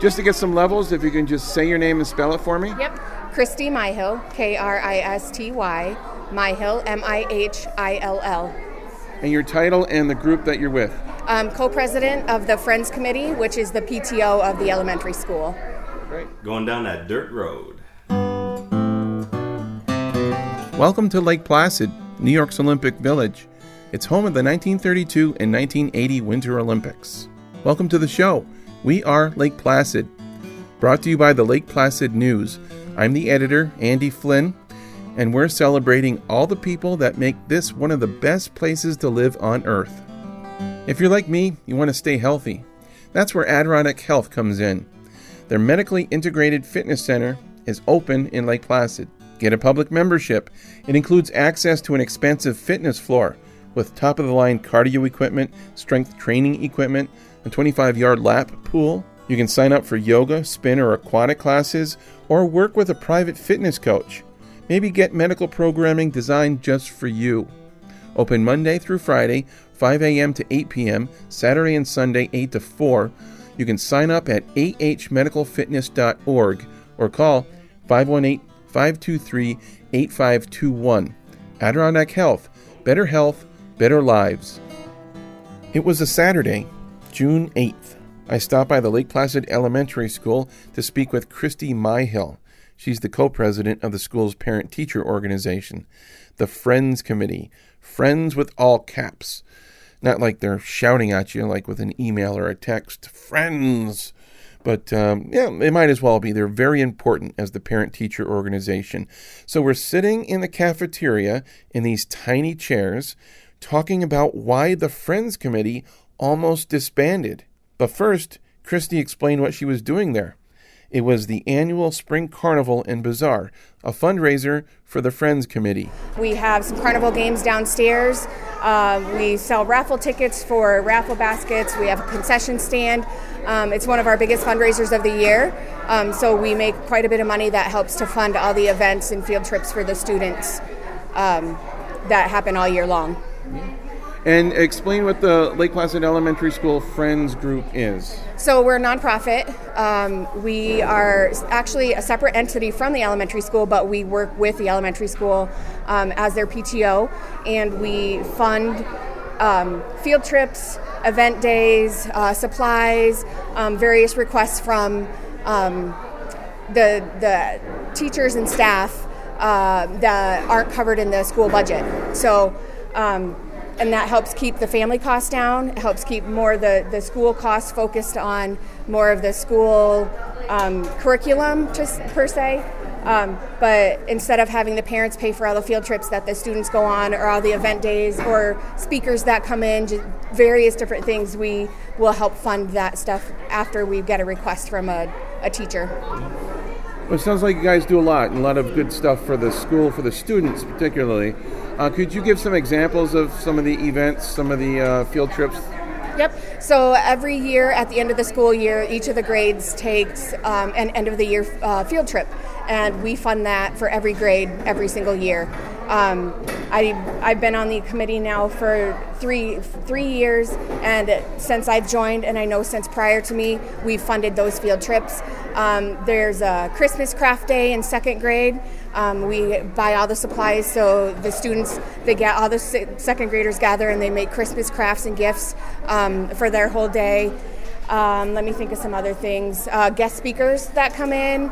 Just to get some levels, if you can just say your name and spell it for me. Yep. Kristy Myhill, K R I S T Y, Myhill, M I H I L L. And your title and the group that you're with. Um, Co president of the Friends Committee, which is the PTO of the elementary school. Great. Going down that dirt road. Welcome to Lake Placid, New York's Olympic Village. It's home of the 1932 and 1980 Winter Olympics. Welcome to the show. We are Lake Placid. Brought to you by the Lake Placid News. I'm the editor, Andy Flynn, and we're celebrating all the people that make this one of the best places to live on Earth. If you're like me, you want to stay healthy. That's where Adirondack Health comes in. Their medically integrated fitness center is open in Lake Placid. Get a public membership. It includes access to an expensive fitness floor with top of the line cardio equipment, strength training equipment, a 25 yard lap pool. You can sign up for yoga, spin, or aquatic classes, or work with a private fitness coach. Maybe get medical programming designed just for you. Open Monday through Friday, 5 a.m. to 8 p.m., Saturday and Sunday, 8 to 4. You can sign up at ahmedicalfitness.org or call 518 523 8521. Adirondack Health, better health, better lives. It was a Saturday, June 8th. I stopped by the Lake Placid Elementary School to speak with Kristy Myhill. She's the co president of the school's parent teacher organization, the Friends Committee. Friends with all caps. Not like they're shouting at you like with an email or a text. Friends! But um, yeah, it might as well be. They're very important as the parent teacher organization. So we're sitting in the cafeteria in these tiny chairs talking about why the Friends Committee almost disbanded. But first, Kristy explained what she was doing there. It was the annual Spring Carnival and Bazaar, a fundraiser for the Friends Committee. We have some carnival games downstairs. Uh, we sell raffle tickets for raffle baskets. We have a concession stand. Um, it's one of our biggest fundraisers of the year. Um, so we make quite a bit of money that helps to fund all the events and field trips for the students um, that happen all year long. And explain what the Lake Placid Elementary School Friends Group is. So we're a nonprofit. Um, we are actually a separate entity from the elementary school, but we work with the elementary school um, as their PTO, and we fund um, field trips, event days, uh, supplies, um, various requests from um, the the teachers and staff uh, that aren't covered in the school budget. So. Um, and that helps keep the family costs down. It helps keep more the, the school costs focused on more of the school um, curriculum, just per se. Um, but instead of having the parents pay for all the field trips that the students go on, or all the event days, or speakers that come in, various different things, we will help fund that stuff after we get a request from a, a teacher. Well, it sounds like you guys do a lot, and a lot of good stuff for the school, for the students particularly. Uh, could you give some examples of some of the events, some of the uh, field trips? Yep. So every year at the end of the school year, each of the grades takes um, an end of the year uh, field trip, and we fund that for every grade every single year. Um, I, I've been on the committee now for three three years, and since I've joined, and I know since prior to me, we've funded those field trips. Um, there's a Christmas craft day in second grade. Um, we buy all the supplies so the students they get all the second graders gather and they make Christmas crafts and gifts um, for their whole day. Um, let me think of some other things. Uh, guest speakers that come in,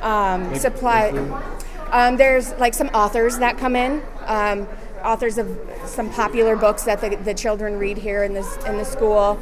um, supply. Um, there's like some authors that come in, um, authors of some popular books that the, the children read here in this in the school.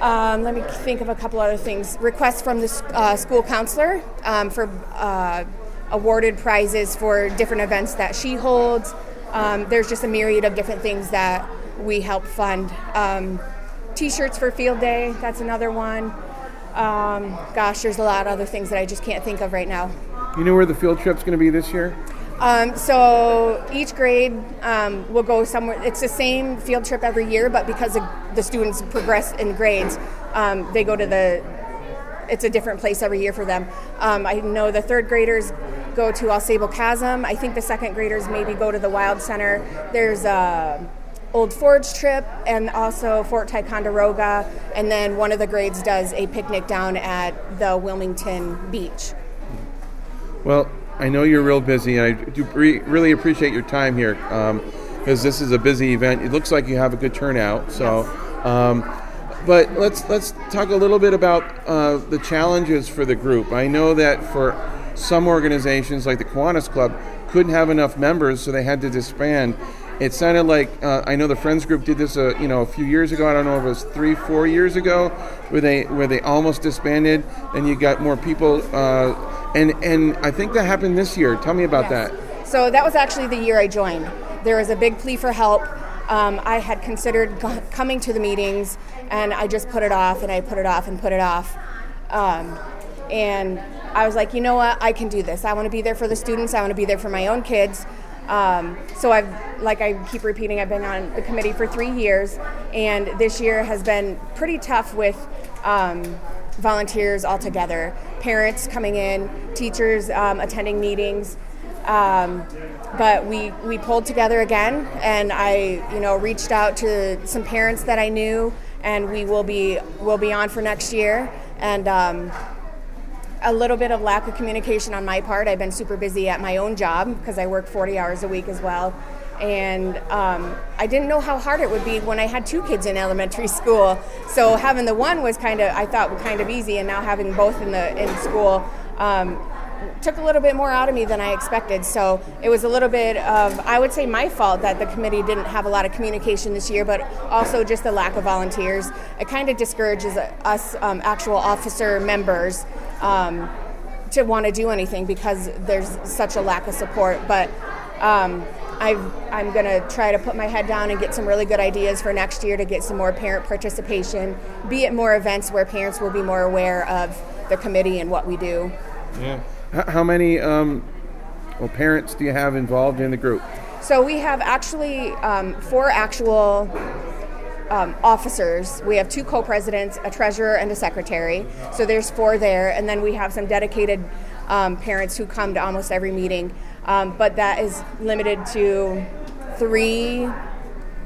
Um, let me think of a couple other things. Requests from the uh, school counselor um, for uh, awarded prizes for different events that she holds. Um, there's just a myriad of different things that we help fund. Um, t-shirts for field day, that's another one. Um, gosh, there's a lot of other things that I just can't think of right now. You know where the field trip's going to be this year? Um, so each grade um, will go somewhere. It's the same field trip every year, but because the students progress in grades, um, they go to the. It's a different place every year for them. Um, I know the third graders go to Ausable Chasm. I think the second graders maybe go to the Wild Center. There's a Old Forge trip and also Fort Ticonderoga, and then one of the grades does a picnic down at the Wilmington beach. Well, I know you're real busy, and I do re- really appreciate your time here because um, this is a busy event. It looks like you have a good turnout. So, um, but let's let's talk a little bit about uh, the challenges for the group. I know that for some organizations, like the Kiwanis Club, couldn't have enough members, so they had to disband. It sounded like uh, I know the Friends Group did this, uh, you know, a few years ago. I don't know if it was three, four years ago, where they where they almost disbanded. and you got more people, uh, and and I think that happened this year. Tell me about yes. that. So that was actually the year I joined. There was a big plea for help. Um, I had considered coming to the meetings, and I just put it off, and I put it off, and put it off. Um, and I was like, you know what, I can do this. I want to be there for the students. I want to be there for my own kids. Um, so I've, like I keep repeating, I've been on the committee for three years, and this year has been pretty tough with um, volunteers altogether. Parents coming in, teachers um, attending meetings. Um, but we, we pulled together again, and I, you know, reached out to some parents that I knew, and we will be will be on for next year. And um, a little bit of lack of communication on my part. I've been super busy at my own job because I work 40 hours a week as well. And um, I didn't know how hard it would be when I had two kids in elementary school. So having the one was kind of, I thought, kind of easy, and now having both in the in school um, took a little bit more out of me than I expected. So it was a little bit of, I would say, my fault that the committee didn't have a lot of communication this year, but also just the lack of volunteers. It kind of discourages us um, actual officer members um, to want to do anything because there's such a lack of support. But um, i am going to try to put my head down and get some really good ideas for next year to get some more parent participation, be at more events where parents will be more aware of the committee and what we do. Yeah. How many um, well, parents do you have involved in the group? So we have actually um, four actual um, officers. We have two co-presidents, a treasurer, and a secretary. So there's four there, and then we have some dedicated um, parents who come to almost every meeting. Um, but that is limited to three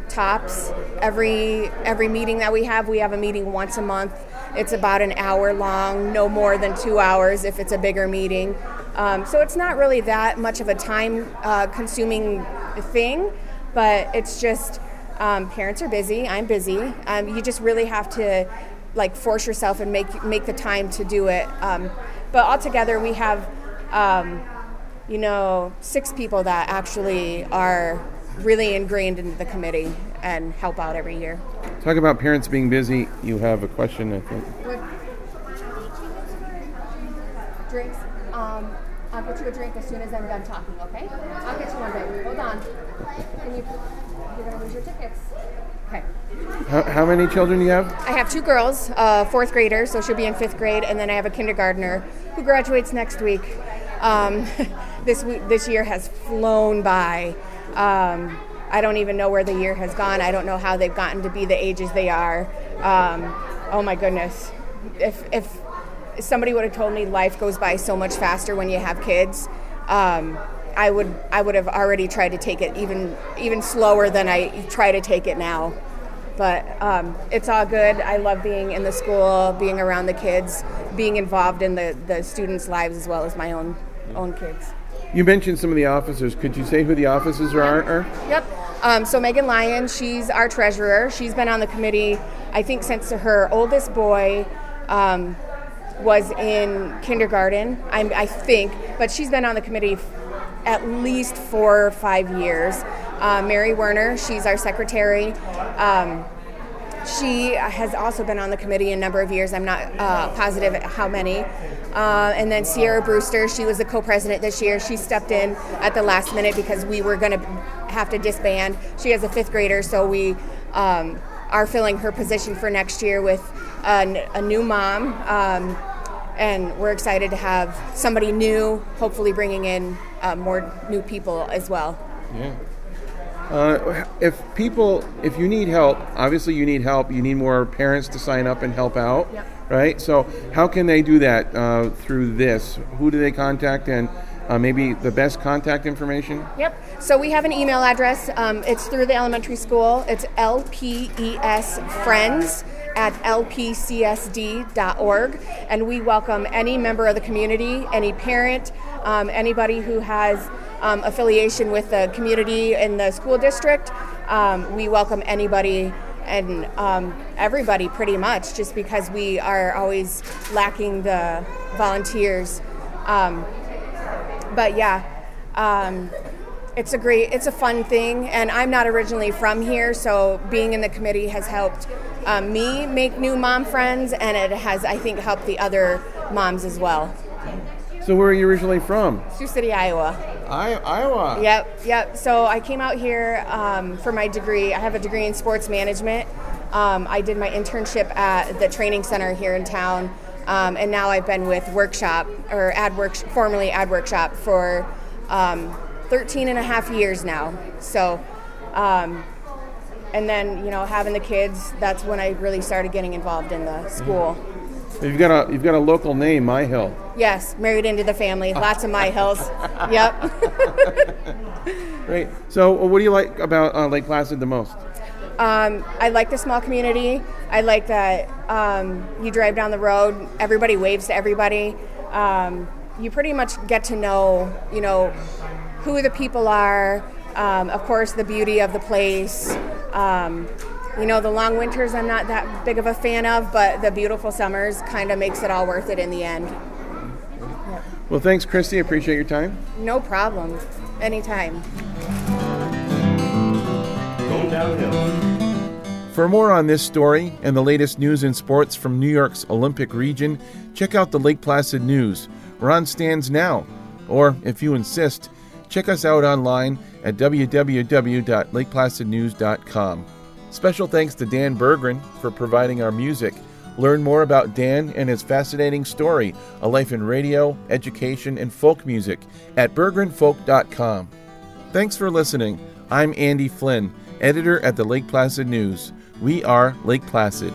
tops every every meeting that we have. We have a meeting once a month. It's about an hour long, no more than two hours if it's a bigger meeting. Um, so it's not really that much of a time uh, consuming thing, but it's just um, parents are busy. I'm busy. Um, you just really have to like force yourself and make make the time to do it. Um, but altogether, we have um, you know six people that actually are really ingrained into the committee and help out every year. Talk about parents being busy. You have a question, I think. Drinks. I'll get you a drink as soon as I'm done talking. Okay? I'll get you one. Baby. Hold on. Can you? You're gonna lose your tickets. Okay. How, how many children do you have? I have two girls, uh, fourth grader, so she'll be in fifth grade, and then I have a kindergartner who graduates next week. Um, this this year has flown by. Um, I don't even know where the year has gone. I don't know how they've gotten to be the ages they are. Um, oh my goodness! If if somebody would have told me life goes by so much faster when you have kids. Um, I would I would have already tried to take it even even slower than I try to take it now. But um, it's all good. I love being in the school, being around the kids, being involved in the, the students' lives as well as my own own kids. You mentioned some of the officers. Could you say who the officers are? are? Yep. Um, so Megan Lyon, she's our treasurer. She's been on the committee, I think, since her oldest boy um, was in kindergarten. I, I think, but she's been on the committee at least four or five years. Uh, Mary Werner, she's our secretary. Um, she has also been on the committee a number of years. I'm not uh, positive how many. Uh, and then Sierra Brewster, she was the co-president this year. She stepped in at the last minute because we were going to have to disband. She has a fifth grader, so we um, are filling her position for next year with a, a new mom. Um, and we're excited to have somebody new, hopefully bringing in uh, more new people as well. Yeah. Uh, if people, if you need help, obviously you need help. You need more parents to sign up and help out, yep. right? So how can they do that uh, through this? Who do they contact, and uh, maybe the best contact information? Yep. So we have an email address. Um, it's through the elementary school. It's lpesfriends at lpcsd.org. And we welcome any member of the community, any parent, um, anybody who has um, affiliation with the community in the school district. Um, we welcome anybody and um, everybody pretty much just because we are always lacking the volunteers. Um, but yeah, um, it's a great, it's a fun thing, and I'm not originally from here, so being in the committee has helped um, me make new mom friends, and it has, I think, helped the other moms as well. So, where are you originally from? Sioux City, Iowa. I- Iowa. Yep, yep. So I came out here um, for my degree. I have a degree in sports management. Um, I did my internship at the training center here in town, um, and now I've been with Workshop or Ad Work, formerly Ad Workshop, for um, 13 and a half years now. So, um, and then you know having the kids, that's when I really started getting involved in the school. You've got a you've got a local name, My Hill. Yes, married into the family. Lots of my hills. Yep. Great. So, uh, what do you like about uh, Lake Placid the most? Um, I like the small community. I like that um, you drive down the road, everybody waves to everybody. Um, you pretty much get to know, you know, who the people are. Um, of course, the beauty of the place. Um, you know, the long winters I'm not that big of a fan of, but the beautiful summers kind of makes it all worth it in the end. Well, thanks, Kristy. Appreciate your time. No problem. Anytime. Going downhill. For more on this story and the latest news and sports from New York's Olympic region, check out the Lake Placid News. We're on stands now. Or, if you insist, check us out online at www.lakeplacidnews.com. Special thanks to Dan Berggren for providing our music. Learn more about Dan and his fascinating story, a life in radio, education, and folk music at berggrenfolk.com. Thanks for listening. I'm Andy Flynn, editor at the Lake Placid News. We are Lake Placid.